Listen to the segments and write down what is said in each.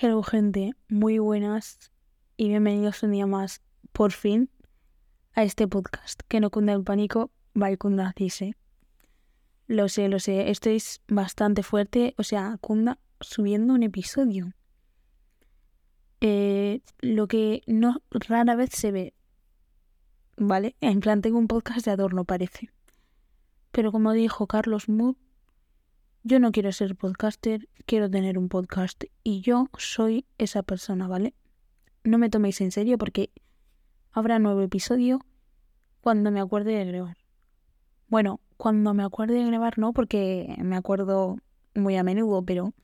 Hello gente, muy buenas y bienvenidos un día más, por fin, a este podcast, que no cunda el pánico, va cunda dice. Lo sé, lo sé, esto es bastante fuerte, o sea, cunda subiendo un episodio. Eh, lo que no rara vez se ve, ¿vale? En plan, tengo un podcast de adorno, parece. Pero como dijo Carlos Mood, yo no quiero ser podcaster, quiero tener un podcast y yo soy esa persona, ¿vale? No me toméis en serio porque habrá nuevo episodio cuando me acuerde de grabar. Bueno, cuando me acuerde de grabar no, porque me acuerdo muy a menudo, pero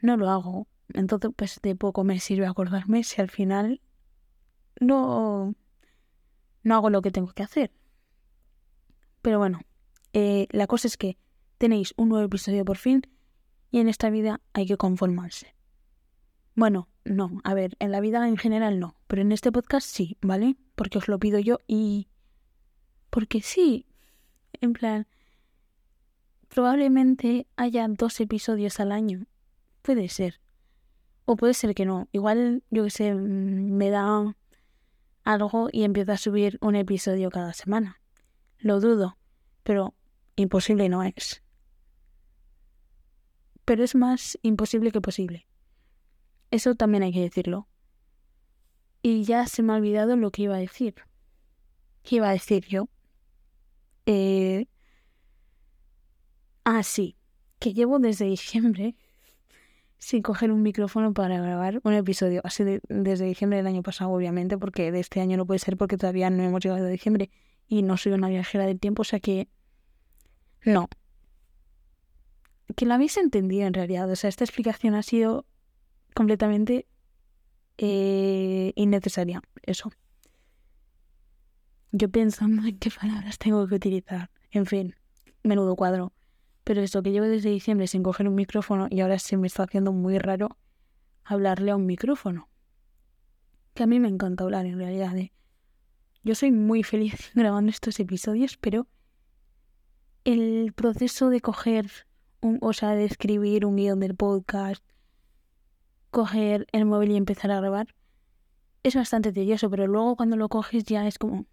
no lo hago. Entonces, pues de poco me sirve acordarme si al final no, no hago lo que tengo que hacer. Pero bueno, eh, la cosa es que tenéis un nuevo episodio por fin y en esta vida hay que conformarse. Bueno, no, a ver, en la vida en general no, pero en este podcast sí, ¿vale? Porque os lo pido yo y... Porque sí, en plan, probablemente haya dos episodios al año. Puede ser. O puede ser que no. Igual, yo que sé, mm, me da algo y empiezo a subir un episodio cada semana. Lo dudo, pero imposible no es pero es más imposible que posible. Eso también hay que decirlo. Y ya se me ha olvidado lo que iba a decir. ¿Qué iba a decir yo? Eh... Ah, sí, que llevo desde diciembre sin coger un micrófono para grabar un episodio. Así desde diciembre del año pasado, obviamente, porque de este año no puede ser porque todavía no hemos llegado a diciembre y no soy una viajera del tiempo, o sea que no, que lo habéis entendido en realidad. O sea, esta explicación ha sido completamente eh, innecesaria. Eso. Yo pensando en qué palabras tengo que utilizar. En fin, menudo cuadro. Pero esto que llevo desde diciembre sin coger un micrófono y ahora se me está haciendo muy raro hablarle a un micrófono. Que a mí me encanta hablar en realidad. ¿eh? Yo soy muy feliz grabando estos episodios, pero el proceso de coger o sea, de escribir un guion del podcast, coger el móvil y empezar a grabar, es bastante tedioso, pero luego cuando lo coges ya es como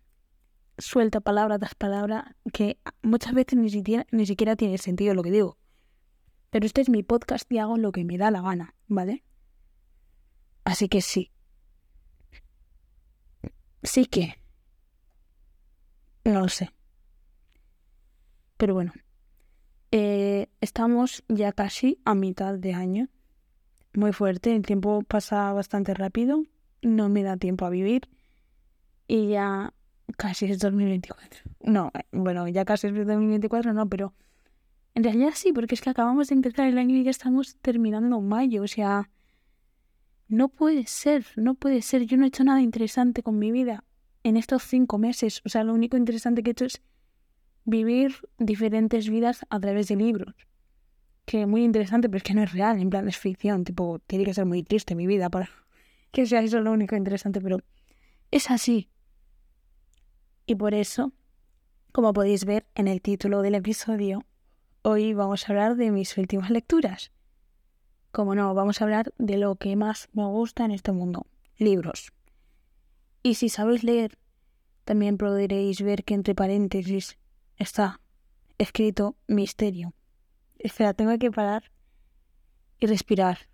suelta palabra tras palabra que muchas veces ni siquiera, ni siquiera tiene sentido lo que digo. Pero este es mi podcast y hago lo que me da la gana, ¿vale? Así que sí. Sí que. No lo sé. Pero bueno. Eh, estamos ya casi a mitad de año. Muy fuerte, el tiempo pasa bastante rápido, no me da tiempo a vivir y ya casi es 2024. No, bueno, ya casi es 2024, no, pero en realidad sí, porque es que acabamos de empezar el año y ya estamos terminando mayo, o sea, no puede ser, no puede ser. Yo no he hecho nada interesante con mi vida en estos cinco meses, o sea, lo único interesante que he hecho es vivir diferentes vidas a través de libros. Que muy interesante, pero es que no es real, en plan es ficción, tipo, tiene que ser muy triste mi vida para que sea eso lo único interesante, pero es así. Y por eso, como podéis ver en el título del episodio, hoy vamos a hablar de mis últimas lecturas. Como no, vamos a hablar de lo que más me gusta en este mundo, libros. Y si sabéis leer, también podréis ver que entre paréntesis está escrito misterio. Espera, tengo que parar y respirar.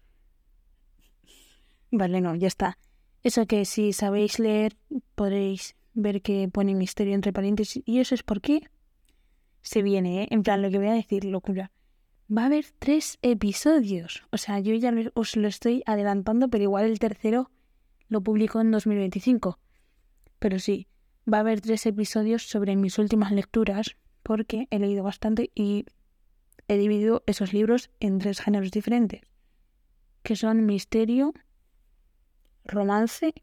Vale, no, ya está. Eso que si sabéis leer podréis ver que pone misterio entre paréntesis. Y eso es porque se viene, ¿eh? En plan, lo que voy a decir, locura. Va a haber tres episodios. O sea, yo ya os lo estoy adelantando, pero igual el tercero lo publico en 2025. Pero sí, va a haber tres episodios sobre mis últimas lecturas, porque he leído bastante y he dividido esos libros en tres géneros diferentes, que son misterio, romance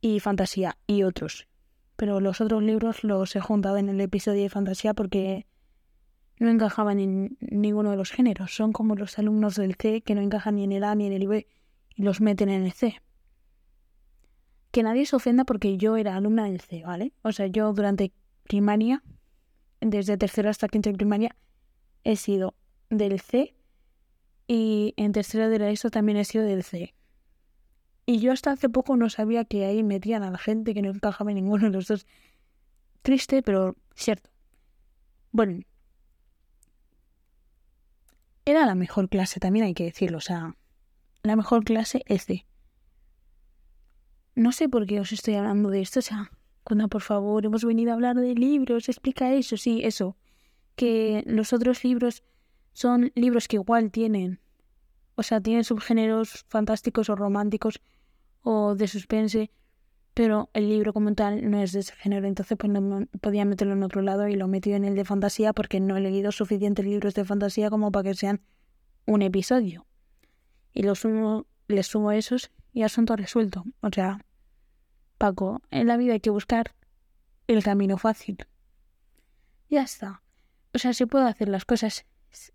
y fantasía y otros. Pero los otros libros los he juntado en el episodio de fantasía porque no encajaban en ninguno de los géneros. Son como los alumnos del C que no encajan ni en el A ni en el B y los meten en el C que nadie se ofenda porque yo era alumna del C, ¿vale? O sea, yo durante primaria, desde tercero hasta quinto de primaria, he sido del C y en tercero de la ESO también he sido del C. Y yo hasta hace poco no sabía que ahí metían a la gente que no encajaba en ninguno de los dos. Triste, pero cierto. Bueno. Era la mejor clase, también hay que decirlo. O sea, la mejor clase es de. No sé por qué os estoy hablando de esto. O sea, cuando por favor hemos venido a hablar de libros, explica eso, sí, eso. Que los otros libros son libros que igual tienen. O sea, tienen subgéneros fantásticos o románticos o de suspense, pero el libro como tal no es de ese género, entonces pues no podía meterlo en otro lado y lo metí en el de fantasía porque no he leído suficientes libros de fantasía como para que sean un episodio. Y los sumo, les sumo esos y asunto resuelto. O sea, Paco, en la vida hay que buscar el camino fácil. Ya está. O sea, se puede hacer las cosas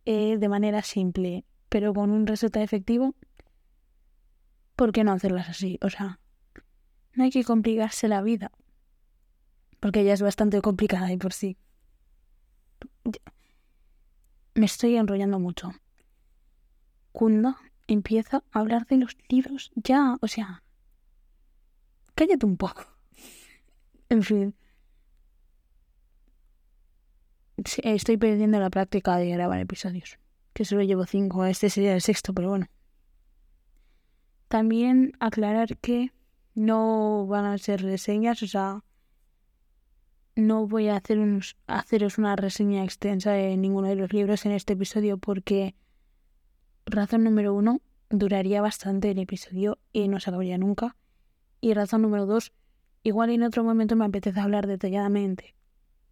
eh, de manera simple, pero con un resultado efectivo, ¿por qué no hacerlas así? O sea, no hay que complicarse la vida. Porque ya es bastante complicada y por sí. Me estoy enrollando mucho. Kunda empieza a hablar de los libros ya, o sea, cállate un poco. En fin. Estoy perdiendo la práctica de grabar episodios. Que solo llevo cinco. Este sería el sexto, pero bueno. También aclarar que no van a ser reseñas, o sea, no voy a hacer haceros una reseña extensa de ninguno de los libros en este episodio porque razón número uno, duraría bastante el episodio y no se acabaría nunca. Y razón número dos, igual en otro momento me apetece hablar detalladamente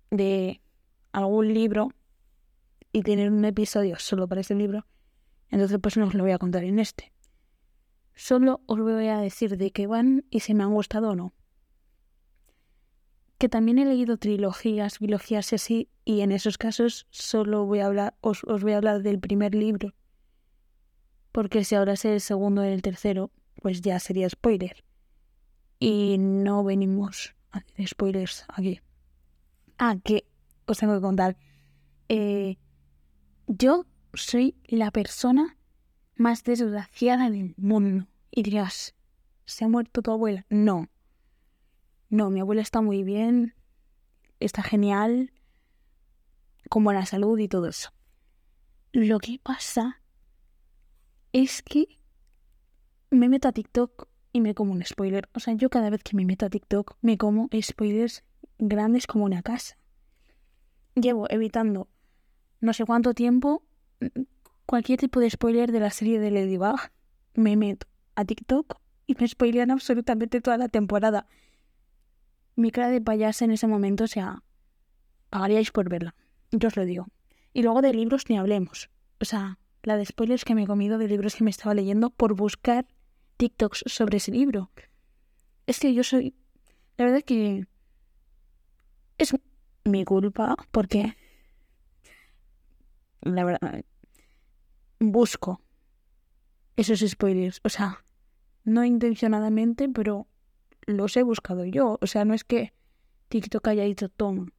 de algún libro y tener un episodio solo para ese libro. Entonces pues no os lo voy a contar en este. Solo os voy a decir de qué van y si me han gustado o no. Que también he leído trilogías, biologías y así, y en esos casos solo voy a hablar, os, voy a hablar del primer libro. Porque si ahora sé el segundo y el tercero, pues ya sería spoiler. Y no venimos a hacer spoilers aquí. Ah, que os tengo que contar. Eh, yo soy la persona más desgraciada del mundo. Y dirás, ¿se ha muerto tu abuela? No. No, mi abuela está muy bien, está genial, con buena salud y todo eso. Lo que pasa es que me meto a TikTok y me como un spoiler. O sea, yo cada vez que me meto a TikTok me como spoilers grandes como una casa. Llevo evitando no sé cuánto tiempo cualquier tipo de spoiler de la serie de Ladybug. Me meto a TikTok y me spoilean absolutamente toda la temporada. Mi cara de payasa en ese momento, o sea, pagaríais por verla. Yo os lo digo. Y luego de libros ni hablemos. O sea, la de spoilers que me he comido de libros que me estaba leyendo por buscar TikToks sobre ese libro. Es que yo soy... La verdad que... Es mi culpa porque... La verdad... Busco esos spoilers. O sea, no intencionadamente, pero los he buscado yo. O sea, no es que TikTok haya dicho toma.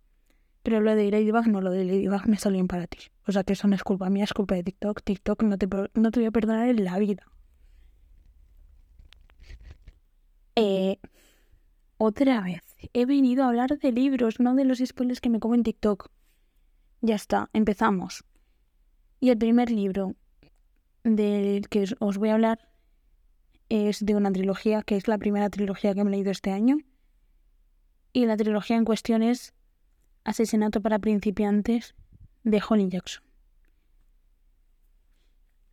Pero lo de Ladybug no, lo de Ladybug me salió para ti. O sea, que eso no es culpa mía, es culpa de TikTok. TikTok no te, no te voy a perdonar en la vida. Eh, otra vez, he venido a hablar de libros, no de los spoilers que me como en TikTok. Ya está, empezamos. Y el primer libro del que os voy a hablar es de una trilogía que es la primera trilogía que he leído este año. Y la trilogía en cuestión es Asesinato para principiantes de Holly Jackson.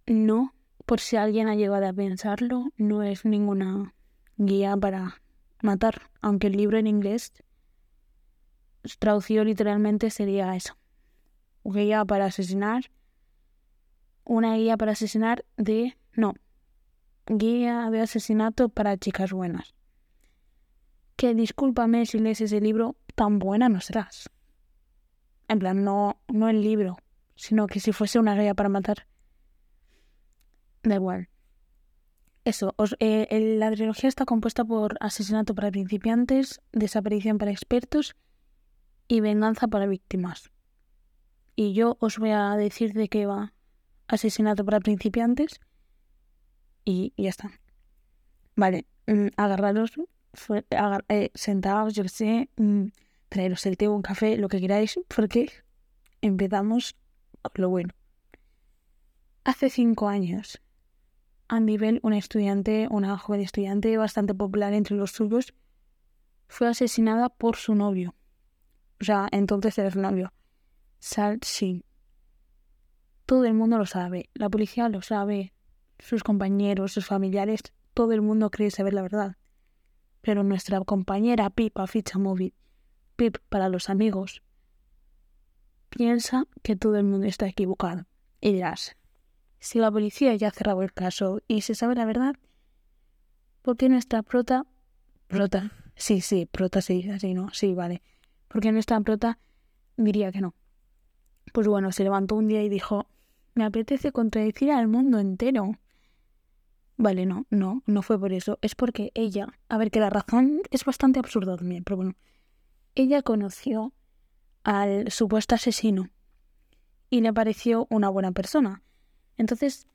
No, por si alguien ha llegado a pensarlo, no es ninguna guía para matar, aunque el libro en inglés traducido literalmente sería eso. Guía para asesinar una guía para asesinar de... No, guía de asesinato para chicas buenas. Que discúlpame si lees ese libro, tan buena no serás. En plan, no, no el libro, sino que si fuese una guía para matar. Da igual. Eso, eh, la trilogía está compuesta por asesinato para principiantes, desaparición para expertos y venganza para víctimas. Y yo os voy a decir de qué va asesinato para principiantes y, ya está. Vale, mm, agarraros, eh, sentaos, yo qué sé, mm, traeros el té o un café, lo que queráis, porque empezamos con lo bueno. Hace cinco años, Andy Bell, una estudiante, una joven estudiante bastante popular entre los suyos, fue asesinada por su novio. O sea, entonces era su novio. Sal Singh. Todo el mundo lo sabe, la policía lo sabe, sus compañeros, sus familiares, todo el mundo cree saber la verdad. Pero nuestra compañera Pipa ficha móvil, Pip para los amigos, piensa que todo el mundo está equivocado. Y dirás, si la policía ya ha cerrado el caso y se sabe la verdad, ¿por qué nuestra prota... Prota. Sí, sí, prota sí, así no, sí, vale. ¿Por qué nuestra prota diría que no? Pues bueno, se levantó un día y dijo, me apetece contradecir al mundo entero. Vale, no, no, no fue por eso. Es porque ella, a ver, que la razón es bastante absurda también, pero bueno, ella conoció al supuesto asesino y le pareció una buena persona. Entonces,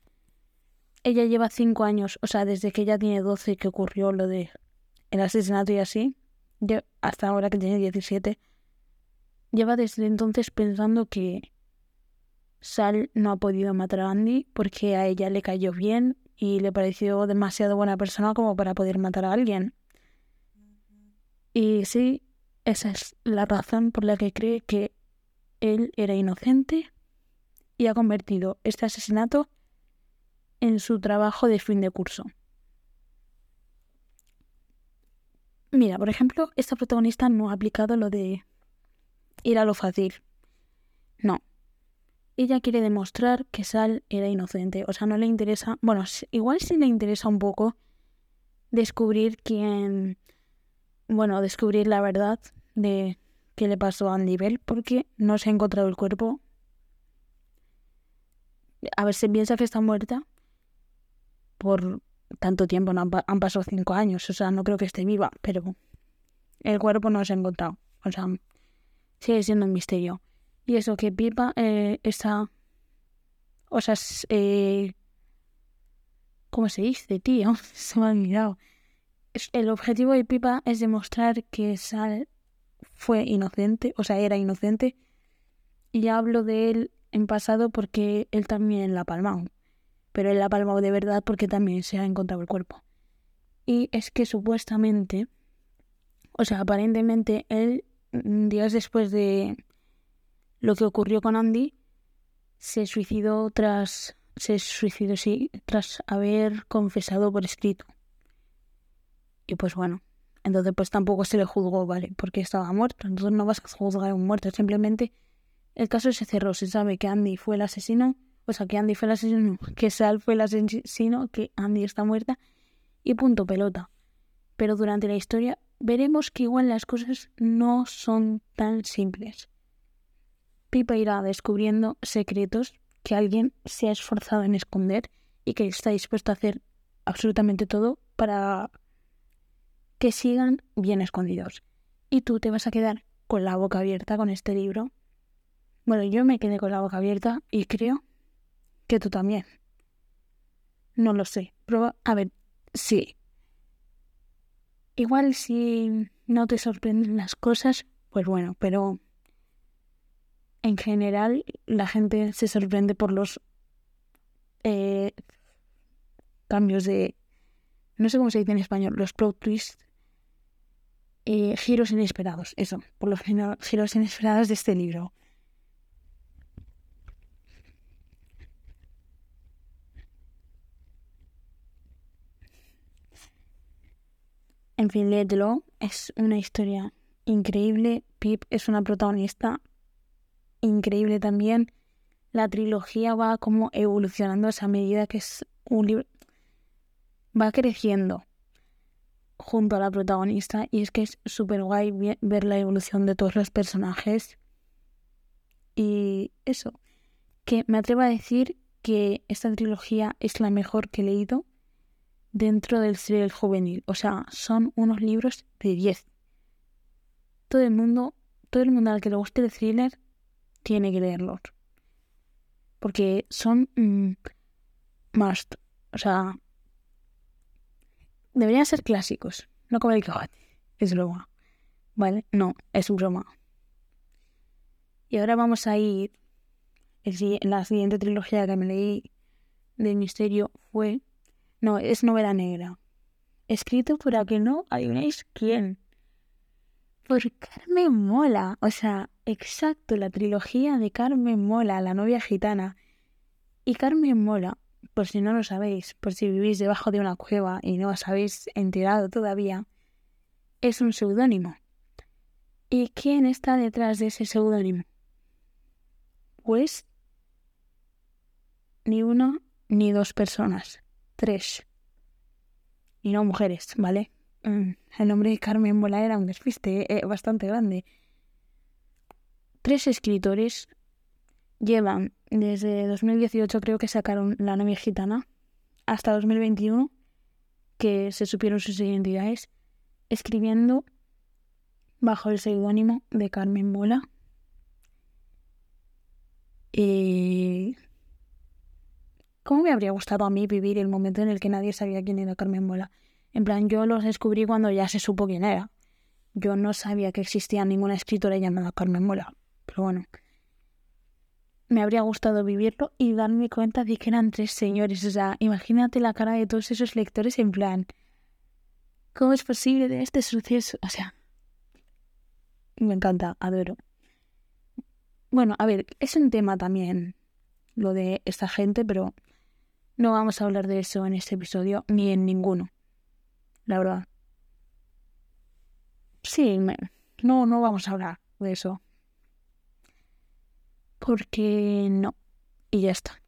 ella lleva cinco años, o sea, desde que ella tiene doce que ocurrió lo de el asesinato y así, hasta ahora que tiene 17, lleva desde entonces pensando que Sal no ha podido matar a Andy porque a ella le cayó bien y le pareció demasiado buena persona como para poder matar a alguien. Y sí, esa es la razón por la que cree que él era inocente y ha convertido este asesinato en su trabajo de fin de curso. Mira, por ejemplo, esta protagonista no ha aplicado lo de ir a lo fácil. No, ella quiere demostrar que Sal era inocente. O sea, no le interesa. Bueno, igual sí le interesa un poco descubrir quién. Bueno, descubrir la verdad de qué le pasó a Andy Bell, porque no se ha encontrado el cuerpo. A ver, se piensa que está muerta por tanto tiempo, no han, han pasado cinco años, o sea, no creo que esté viva, pero el cuerpo no se ha encontrado. O sea, sigue siendo un misterio. Y eso, que Pipa eh, está... O sea, eh, ¿cómo se dice, tío? se me ha olvidado. El objetivo de Pipa es demostrar que Sal fue inocente, o sea, era inocente. Y hablo de él en pasado porque él también la ha palmado. Pero él la ha palmado de verdad porque también se ha encontrado el cuerpo. Y es que supuestamente, o sea, aparentemente él, mm, días después de, lo que ocurrió con Andy, se suicidó tras se suicidó sí, tras haber confesado por escrito. Y pues bueno, entonces pues tampoco se le juzgó, ¿vale? Porque estaba muerto. Entonces no vas a juzgar a un muerto. Simplemente el caso se cerró. Se sabe que Andy fue el asesino. O sea, que Andy fue el asesino. Que Sal fue el asesino. Que Andy está muerta. Y punto pelota. Pero durante la historia veremos que igual las cosas no son tan simples. Pipa irá descubriendo secretos que alguien se ha esforzado en esconder y que está dispuesto a hacer absolutamente todo para que sigan bien escondidos. Y tú te vas a quedar con la boca abierta con este libro. Bueno, yo me quedé con la boca abierta y creo que tú también. No lo sé. Proba a ver, sí. Igual si no te sorprenden las cosas, pues bueno, pero en general la gente se sorprende por los eh, cambios de, no sé cómo se dice en español, los plot twists, eh, giros inesperados, eso, por los giros inesperados de este libro. En fin, léetelo, es una historia increíble. Pip es una protagonista increíble también. La trilogía va como evolucionando a medida que es un libro. Va creciendo junto a la protagonista y es que es súper guay ver la evolución de todos los personajes. Y eso, que me atrevo a decir que esta trilogía es la mejor que he leído dentro del serial juvenil. O sea, son unos libros de 10. Todo el mundo, todo el mundo al que le guste el thriller tiene que leerlos. porque son mm, must. O sea, deberían ser clásicos, no como el Quijote. Es broma. ¿Vale? No, es broma. Y ahora vamos a ir. en la siguiente trilogía que me leí del misterio fue. No, es novela negra. Escrito por aquel no, adivináis quién. Por Carmen Mola. O sea, exacto, la trilogía de Carmen Mola, la novia gitana. Y Carmen Mola, por si no lo sabéis, por si vivís debajo de una cueva y no os habéis enterado todavía, es un seudónimo. ¿Y quién está detrás de ese seudónimo? Pues ni uno ni dos personas, tres. Y no mujeres, ¿vale? Mm, el nombre de Carmen Mola era un despiste eh, bastante grande. Tres escritores llevan desde 2018 creo que sacaron La novia gitana hasta 2021 que se supieron sus identidades escribiendo bajo el seudónimo de Carmen Mola. Y... ¿Cómo me habría gustado a mí vivir el momento en el que nadie sabía quién era Carmen Mola? En plan, yo los descubrí cuando ya se supo quién era. Yo no sabía que existía ninguna escritora llamada Carmen Mola. Pero bueno, me habría gustado vivirlo y darme cuenta de que eran tres señores. O sea, imagínate la cara de todos esos lectores en plan, ¿cómo es posible de este suceso? O sea, me encanta, adoro. Bueno, a ver, es un tema también lo de esta gente, pero no vamos a hablar de eso en este episodio ni en ninguno. La verdad. Sí, no, no vamos a hablar de eso. Porque no. Y ya está.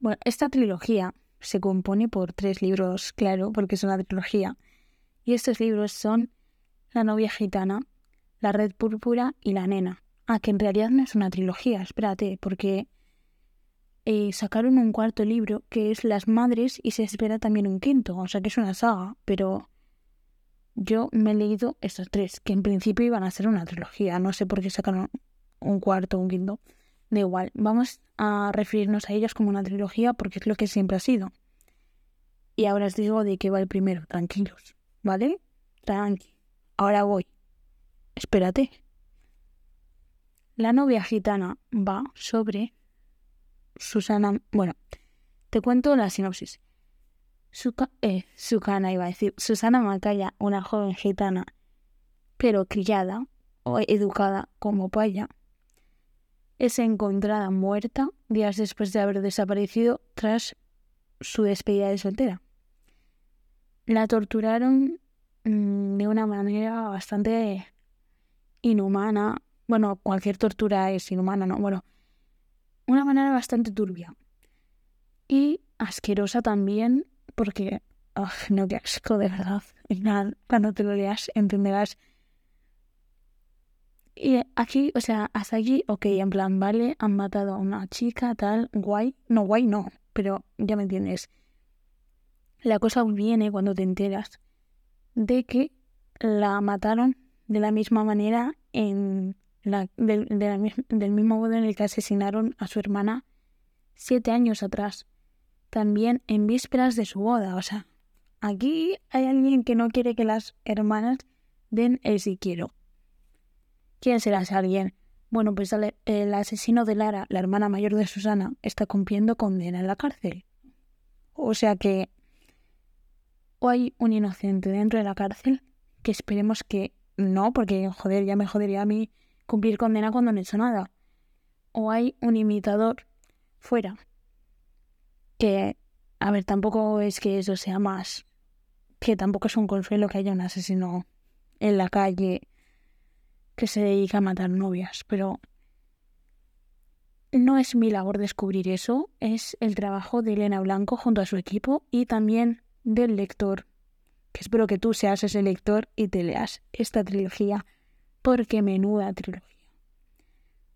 Bueno, esta trilogía se compone por tres libros, claro, porque es una trilogía. Y estos libros son la novia gitana, La red púrpura y La nena. Ah, que en realidad no es una trilogía, espérate, porque eh, sacaron un cuarto libro que es Las Madres y se espera también un quinto, o sea que es una saga, pero yo me he leído estos tres, que en principio iban a ser una trilogía, no sé por qué sacaron un cuarto, un quinto, da igual, vamos a referirnos a ellos como una trilogía porque es lo que siempre ha sido. Y ahora os digo de qué va el primero, tranquilos, ¿vale? Tranqui. Ahora voy. Espérate. La novia gitana va sobre Susana. Bueno, te cuento la sinopsis. Suca, eh, Sucana iba a decir. Susana Macaya, una joven gitana, pero criada o educada como paya, es encontrada muerta días después de haber desaparecido tras su despedida de soltera. La torturaron Mm, de una manera bastante inhumana. Bueno, cualquier tortura es inhumana, ¿no? Bueno, una manera bastante turbia. Y asquerosa también, porque, no, qué asco, de verdad. Cuando te lo leas entenderás. Y aquí, o sea, hasta aquí, ok, en plan, vale, han matado a una chica, tal, guay. No, guay no, pero ya me entiendes. La cosa viene cuando te enteras de que la mataron de la misma manera en del mismo modo en el que asesinaron a su hermana siete años atrás, también en vísperas de su boda. O sea, aquí hay alguien que no quiere que las hermanas den el si quiero. ¿Quién será ese alguien? Bueno, pues el asesino de Lara, la hermana mayor de Susana, está cumpliendo condena en la cárcel. O sea que o hay un inocente dentro de la cárcel, que esperemos que no, porque joder, ya me jodería a mí cumplir condena cuando no he hecho nada. O hay un imitador fuera, que, a ver, tampoco es que eso sea más, que tampoco es un consuelo que haya un asesino en la calle que se dedica a matar novias, pero no es mi labor descubrir eso, es el trabajo de Elena Blanco junto a su equipo y también del lector, que espero que tú seas ese lector y te leas esta trilogía, porque menuda trilogía.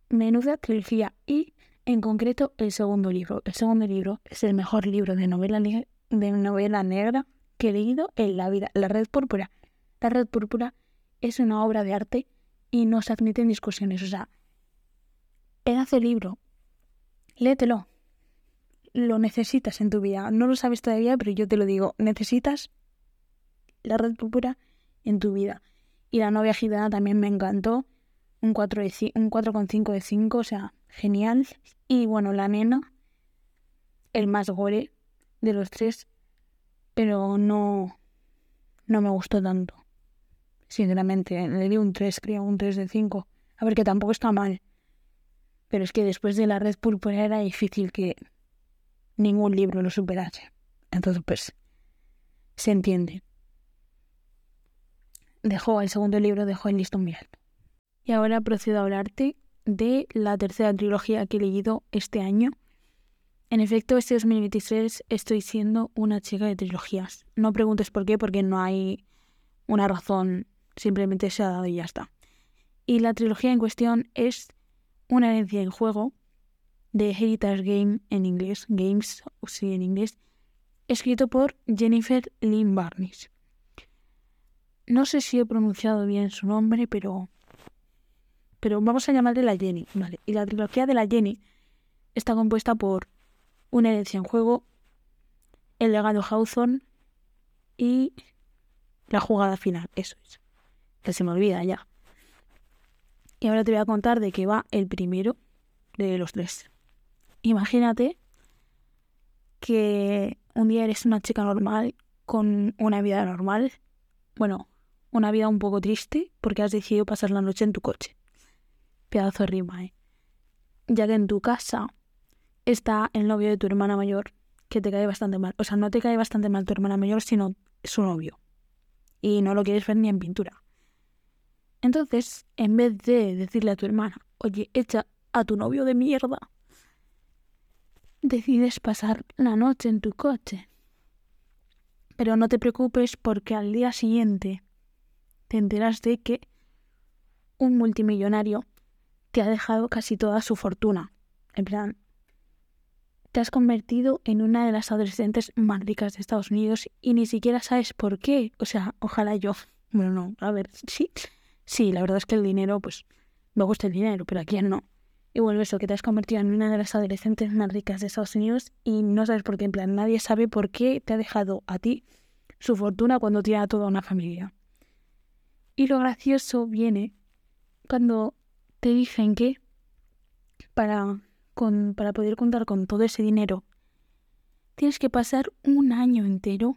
Menuda trilogía y en concreto el segundo libro. El segundo libro es el mejor libro de novela, de novela negra que he leído en la vida. La Red Púrpura. La Red Púrpura es una obra de arte y no se admiten discusiones. O sea, pedazo de libro. léetelo. Lo necesitas en tu vida. No lo sabes todavía, pero yo te lo digo. Necesitas la red púrpura en tu vida. Y la novia gitana también me encantó. Un 4,5 de, un 4 de 5, o sea, genial. Y bueno, la nena, el más gore de los tres, pero no, no me gustó tanto. Sinceramente, le di un 3, creo, un 3 de 5. A ver, que tampoco está mal. Pero es que después de la red púrpura era difícil que ningún libro lo superase. Entonces, pues, se entiende. Dejó el segundo libro, dejó el listón muy alto. Y ahora procedo a hablarte de la tercera trilogía que he leído este año. En efecto, este 2023 estoy siendo una chica de trilogías. No preguntes por qué, porque no hay una razón, simplemente se ha dado y ya está. Y la trilogía en cuestión es una herencia en juego de Heritage Game en inglés, Games, sí en inglés, escrito por Jennifer Lynn Barnes. No sé si he pronunciado bien su nombre, pero pero vamos a llamarle la Jenny, ¿vale? Y la trilogía de la Jenny está compuesta por una herencia en juego, el legado Hawthorne y la jugada final, eso es. Que se me olvida ya. Y ahora te voy a contar de qué va el primero de los tres. Imagínate que un día eres una chica normal con una vida normal. Bueno, una vida un poco triste porque has decidido pasar la noche en tu coche. Pedazo de rima, ¿eh? Ya que en tu casa está el novio de tu hermana mayor que te cae bastante mal. O sea, no te cae bastante mal tu hermana mayor, sino su novio. Y no lo quieres ver ni en pintura. Entonces, en vez de decirle a tu hermana, oye, echa a tu novio de mierda, decides pasar la noche en tu coche. Pero no te preocupes porque al día siguiente te enteras de que un multimillonario te ha dejado casi toda su fortuna. En plan, te has convertido en una de las adolescentes más ricas de Estados Unidos y ni siquiera sabes por qué. O sea, ojalá yo. Bueno, no, a ver, sí, Sí, la verdad es que el dinero, pues me gusta el dinero, pero a quién no. Y bueno, eso, que te has convertido en una de las adolescentes más ricas de Estados Unidos y no sabes por qué, en plan, nadie sabe por qué te ha dejado a ti su fortuna cuando tiene a toda una familia. Y lo gracioso viene cuando te dicen que para, con, para poder contar con todo ese dinero tienes que pasar un año entero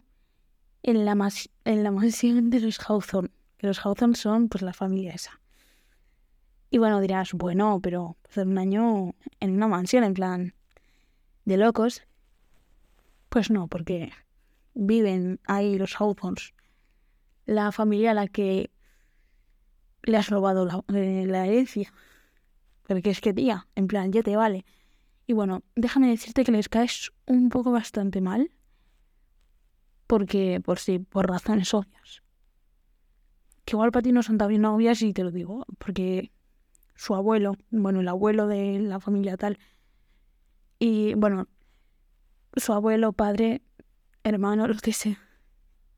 en la, en la mansión de los Hawthorne los Hawthorne son pues la familia esa. Y bueno, dirás, bueno, pero hacer un año en una mansión, en plan de locos. Pues no, porque viven ahí los Hawthorns, la familia a la que le has robado la, eh, la herencia. Porque es que, tía, en plan, ya te vale. Y bueno, déjame decirte que les caes un poco bastante mal. Porque, por sí, por razones obvias que igual para ti no son tan obvias y te lo digo, porque su abuelo, bueno, el abuelo de la familia tal, y bueno, su abuelo, padre, hermano, lo que sea,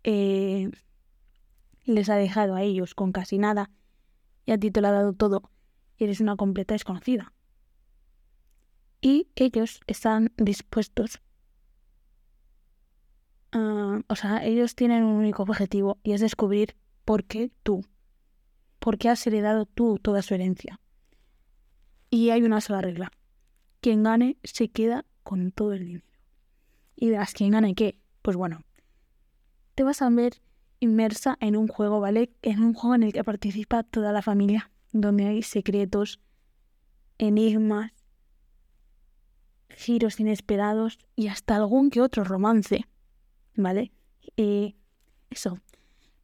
eh, les ha dejado a ellos con casi nada y a ti te lo ha dado todo y eres una completa desconocida. Y ellos están dispuestos, o sea, ellos tienen un único objetivo y es descubrir ¿Por qué tú? ¿Por qué has heredado tú toda su herencia? Y hay una sola regla. Quien gane se queda con todo el dinero. Y verás, ¿quién gane qué? Pues bueno, te vas a ver inmersa en un juego, ¿vale? En un juego en el que participa toda la familia, donde hay secretos, enigmas, giros inesperados y hasta algún que otro romance, ¿vale? Eso,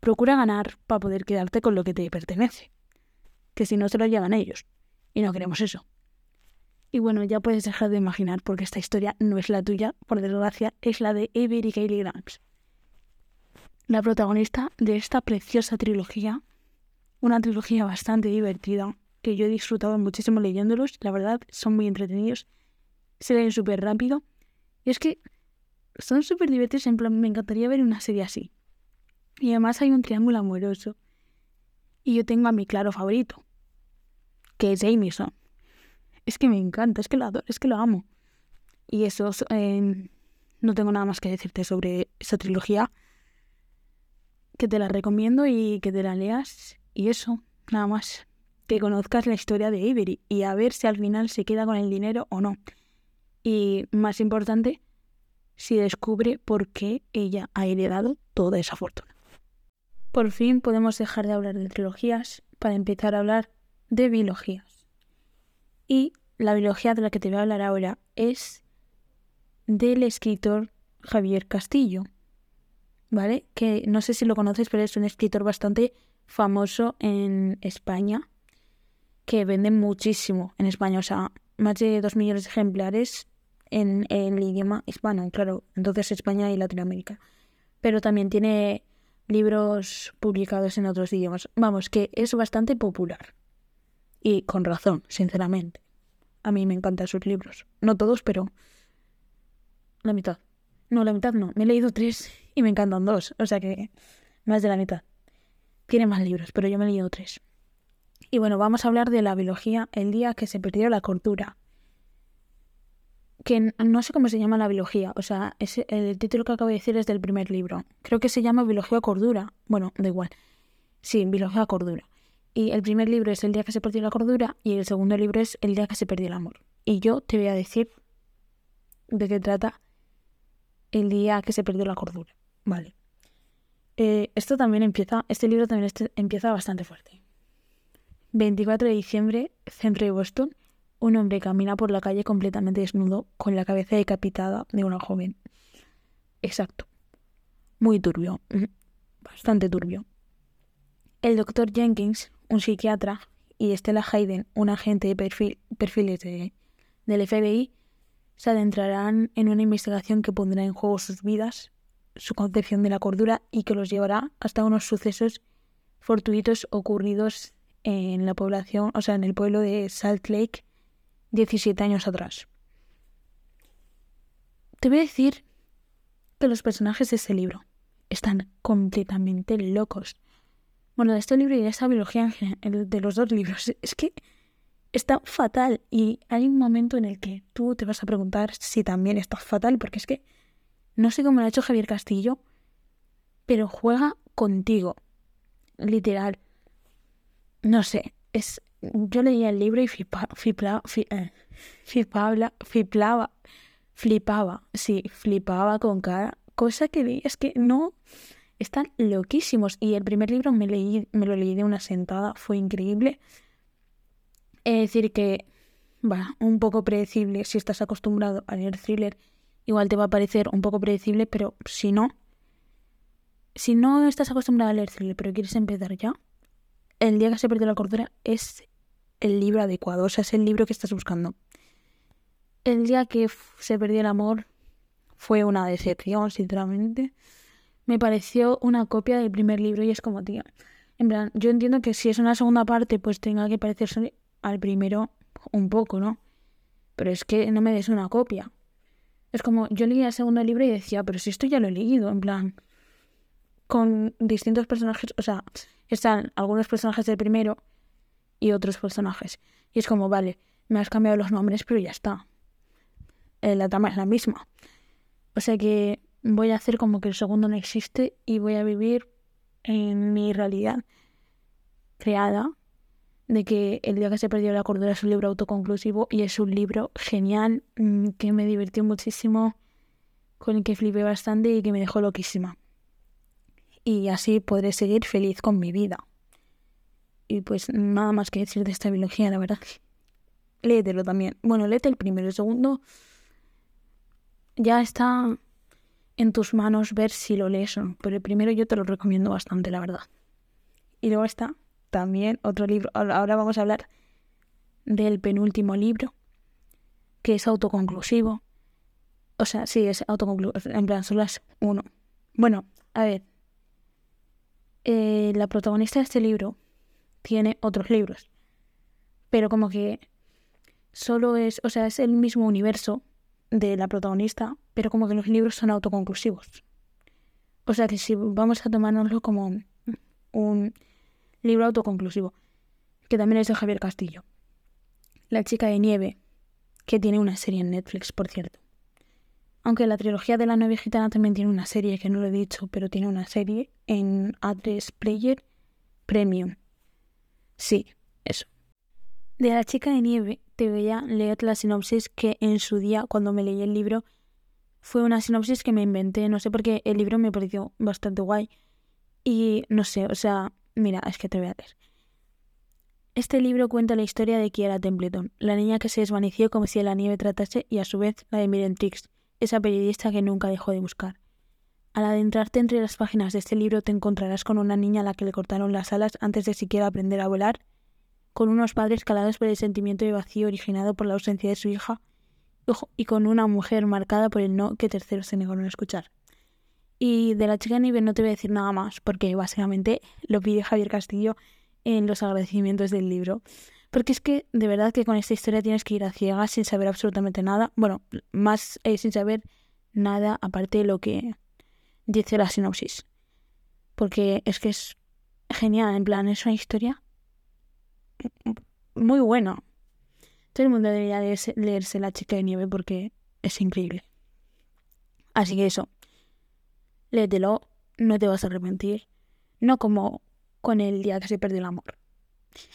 Procura ganar para poder quedarte con lo que te pertenece. Que si no se lo llevan ellos. Y no queremos eso. Y bueno, ya puedes dejar de imaginar porque esta historia no es la tuya, por desgracia, es la de Avery y Kaylee Grimes. La protagonista de esta preciosa trilogía, una trilogía bastante divertida, que yo he disfrutado muchísimo leyéndolos, la verdad, son muy entretenidos, se leen súper rápido, y es que son súper divertidos, en plan, me encantaría ver una serie así. Y además hay un triángulo amoroso. Y yo tengo a mi claro favorito, que es Jameson. Es que me encanta, es que lo adoro, es que lo amo. y eso, em, no tengo nada más que decirte sobre esa trilogía. Te la recomiendo y que te la leas. Y eso, nada más. Que conozcas la historia de Avery y a ver si al final se queda con el dinero o no. Y más importante, si descubre por qué ella ha heredado toda esa fortuna. Por fin podemos dejar de hablar de trilogías para empezar a hablar de biologías. Y la biología de la que te voy a hablar ahora es del escritor Javier Castillo, ¿vale? Que no sé si lo conoces, pero es un escritor bastante famoso en España, que vende muchísimo en España, o sea, más de dos millones de ejemplares en, el idioma hispano, claro, entonces España y Latinoamérica. Pero también tiene libros publicados en otros idiomas. Vamos, que es bastante popular. Y con razón, sinceramente. A mí me encantan sus libros. No todos, pero la mitad. No, la mitad no. Me he leído tres y me encantan dos. O sea que más de la mitad. Tiene más libros, pero yo me he leído tres. Y bueno, vamos a hablar de la biología el día que se perdió la cordura. Que no sé cómo se llama la biología. O sea, ese, el título que acabo de decir es del primer libro. Creo que se llama Biología Cordura. Bueno, da igual. Sí, Biología Cordura. Y el primer libro es El día que se perdió la cordura y el segundo libro es El día que se perdió el amor. Y yo te voy a decir de qué trata el día que se perdió la cordura. Vale. Eh, esto también empieza, este libro también este, empieza bastante fuerte. 24 de diciembre, centro de Boston, un hombre camina por la calle completamente desnudo con la cabeza decapitada de una joven. Exacto. Muy turbio. Bastante turbio. El doctor Jenkins, un psiquiatra, y Stella Hayden, un agente de perfil, perfiles de, del FBI, se adentrarán en una investigación que pondrá en juego sus vidas, su concepción de la cordura y que los llevará hasta unos sucesos fortuitos ocurridos en la población, o sea, en el pueblo de Salt Lake 17 años atrás. Te voy a decir que los personajes de este libro están completamente locos. Bueno, de este libro y de esta biología, de los dos libros, es que está fatal y hay un momento en el que tú te vas a preguntar si también está fatal, porque es que no sé cómo lo ha hecho Javier Castillo, pero juega contigo, literal. No sé, es yo leía el libro y flipa, eh, flipaba, flipaba, flipaba, sí, flipaba con cada cosa que leí. Es que no, están loquísimos. Y el primer libro me, leí, me lo leí de una sentada, fue increíble. Es decir, que va un poco predecible. Si estás acostumbrado a leer thriller, igual te va a parecer un poco predecible, pero si no, si no estás acostumbrado a leer pero quieres empezar ya, El día que se perdió la cordura es el libro adecuado, o sea, es el libro que estás buscando. El día que se perdió el amor fue una decepción, sinceramente. Me pareció una copia del primer libro y es como, tío. En plan, yo entiendo que si es una segunda parte, pues tenga que parecerse al primero un poco, ¿no? Pero es que no me des una copia. Es como, yo leía el segundo libro y decía, pero si esto ya lo he leído, en plan, con distintos personajes, o sea, están algunos personajes del primero y otros personajes. Y es como, vale, me has cambiado los nombres, pero ya está. Eh, la trama es la misma. O sea que voy a hacer como que el segundo no existe y voy a vivir en mi realidad creada de que El día que se perdió la cordura es un libro autoconclusivo y es un libro genial mm, que me divirtió muchísimo, con el que flipé bastante y que me dejó loquísima. Y así podré seguir feliz con mi vida. Y pues nada más que decir de esta biología, la verdad. Léetelo también. Bueno, léete el primero. El segundo ya está en tus manos ver si lo lees o no. Pero el primero yo te lo recomiendo bastante, la verdad. Y luego está también otro libro. Ahora vamos a hablar del penúltimo libro, que es autoconclusivo. O sea, sí, es autoconclusivo. En plan, solo es uno. Bueno, a ver. Eh, la protagonista de este libro tiene otros libros. Pero como que solo es, o sea, es el mismo universo de la protagonista, pero como que los libros son autoconclusivos. O sea que si vamos a tomárnoslo como un libro autoconclusivo, que también es de Javier Castillo. La chica de nieve, que tiene una serie en Netflix, por cierto. Aunque la trilogía de la novia gitana también tiene una serie, que no lo he dicho, pero tiene una serie en A3 Player Premium. Sí, eso. De la chica de nieve te voy a leer la sinopsis que en su día, cuando me leí el libro, fue una sinopsis que me inventé, no sé, porque el libro me pareció bastante guay. Y no sé, o sea, mira, es que te voy a leer. Este libro cuenta la historia de Kiara Templeton, la niña que se desvaneció como si la nieve tratase y a su vez la de Mirentrix, esa periodista que nunca dejó de buscar. Al adentrarte entre las páginas de este libro te encontrarás con una niña a la que le cortaron las alas antes de siquiera aprender a volar, con unos padres calados por el sentimiento de vacío originado por la ausencia de su hija, y con una mujer marcada por el no que terceros se negaron a escuchar. Y de la chica Nive no te voy a decir nada más, porque básicamente lo pide Javier Castillo en los agradecimientos del libro. Porque es que de verdad que con esta historia tienes que ir a ciegas sin saber absolutamente nada. Bueno, más eh, sin saber nada aparte de lo que dice la sinopsis. Porque es que es genial, en plan, es una historia muy buena. Todo el mundo debería leerse, La chica de nieve porque es increíble. Así que eso, léetelo, no te vas a arrepentir. No como con el día que se perdió el amor.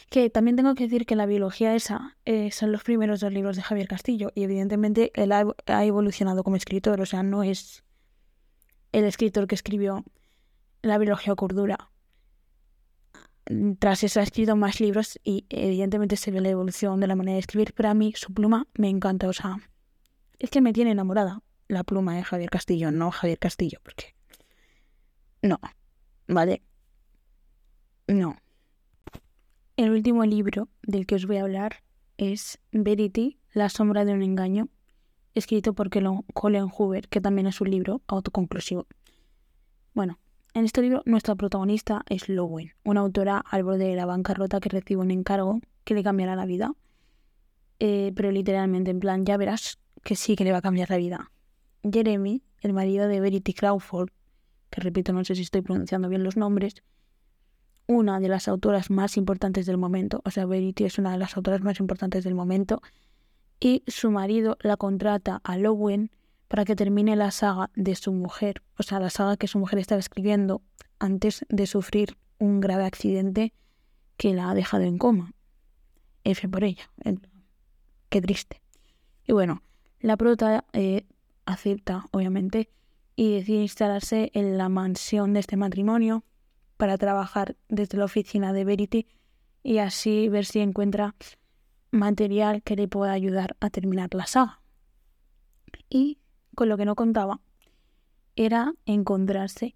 Que también tengo que decir que la biología esa eh, son los primeros dos libros de Javier Castillo y evidentemente él ha evolucionado como escritor, o sea, no es el escritor que escribió La biología o cordura. Tras eso ha escrito más libros y evidentemente se ve la evolución de la manera de escribir, pero a mí su pluma me encanta, o sea, es que me tiene enamorada la pluma de Javier Castillo, no Javier Castillo, porque no, ¿vale? No. El último libro del que os voy a hablar es Verity, La sombra de un engaño, escrito por Colin Hoover, que también es un libro autoconclusivo. Bueno, en este libro nuestra protagonista es Lowen, una autora al borde de la bancarrota que recibe un encargo que le cambiará la vida. Eh, pero literalmente, en plan, ya verás que sí que le va a cambiar la vida. Jeremy, el marido de Verity Crawford, que repito, no sé si estoy pronunciando bien los nombres, una de las autoras más importantes del momento, o sea, Verity es una de las autoras más importantes del momento, y su marido la contrata a Lowen para que termine la saga de su mujer, o sea, la saga que su mujer estaba escribiendo antes de sufrir un grave accidente que la ha dejado en coma. F por ella. Qué triste. Y bueno, la prota eh, acepta, obviamente, y decide instalarse en la mansión de este matrimonio para trabajar desde la oficina de Verity y así ver si encuentra material que le pueda ayudar a terminar la saga. Y con lo que no contaba era encontrarse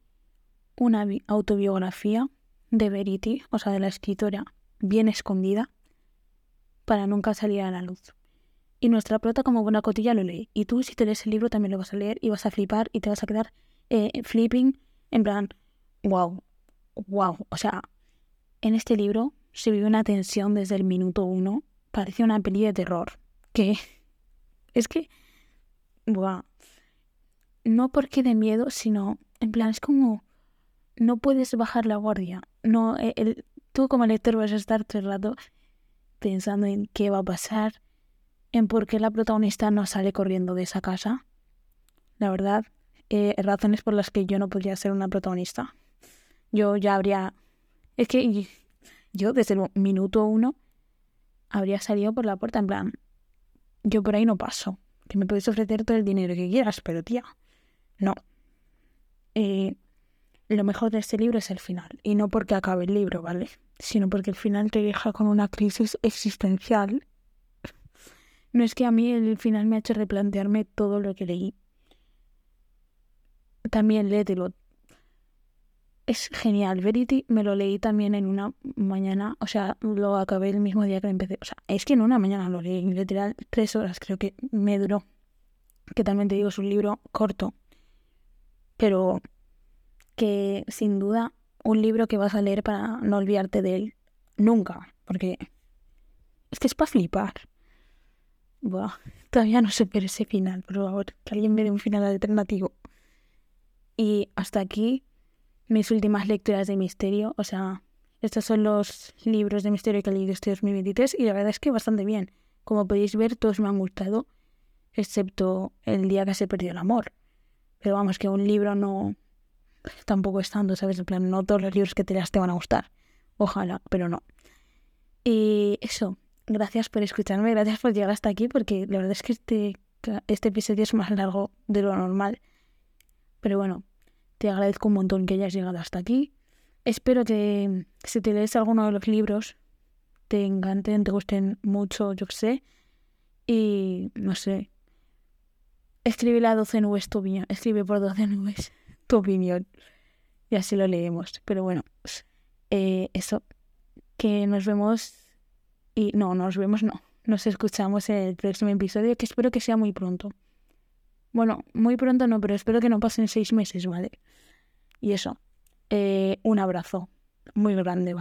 una autobiografía de Verity, o sea, de la escritora, bien escondida, para nunca salir a la luz. Y nuestra prota, como buena cotilla, lo lee. Y tú, si te lees el libro, también lo vas a leer y vas a flipar y te vas a quedar eh, flipping, en plan, wow, wow. O sea, en este libro se vive una tensión desde el minuto uno parece una peli de terror. Que es que, buah, no porque de miedo, sino en plan es como no puedes bajar la guardia. No, e, el, tú como lector vas a estar todo el rato pensando en qué va a pasar, en por qué la protagonista no sale corriendo de esa casa. La verdad, eh, razones por las que yo no podría ser una protagonista. Yo ya habría... Es que yo desde el minuto uno habría salido por la puerta en plan, yo por ahí no paso, que me puedes ofrecer todo el dinero que quieras, pero tía, no. Eh, lo mejor de este libro es el final, y no porque acabe el libro, ¿vale? Sino porque el final te deja con una crisis existencial. No es que a mí el final me ha hecho replantearme todo lo que leí. También léetelo, es genial. Verity me lo leí también en una mañana, o sea, lo acabé el mismo día que empecé. O sea, es que en una mañana lo leí, literal, tres horas creo que me duró. Que también te digo, es un libro corto, pero que sin duda un libro que vas a leer para no olvidarte de él nunca, porque es que es para flipar. Buah, todavía no sé ver ese final, por favor, que alguien me dé un final alternativo. Y hasta aquí mis últimas lecturas de misterio. O sea, estos son los libros de misterio que he leído este 2023 y la verdad es que bastante bien. Como podéis ver, todos me han gustado. excepto el día que se perdió el amor. Pero vamos, que un libro no tampoco es tanto, ¿sabes? En plan, no todos los libros que te leas te van a gustar. Ojalá, pero no. Y eso, gracias por escucharme, gracias por llegar hasta aquí, porque la verdad es que este, este episodio es más largo de lo normal. Pero bueno, te agradezco un montón que hayas llegado hasta aquí. Espero que si te lees alguno de los libros, te encanten, te gusten mucho, yo sé. Y no sé. Escribe a 12 nubes tu opinión. Escribe por 12 nubes tu opinión. Y así lo leemos. Pero bueno, eh, eso. Que nos vemos. Y no, nos vemos, no. Nos escuchamos en el próximo episodio, que espero que sea muy pronto. Bueno, muy pronto no, pero espero que no pasen seis meses, ¿vale? Y eso. Eh, un abrazo muy grande, ¿vale?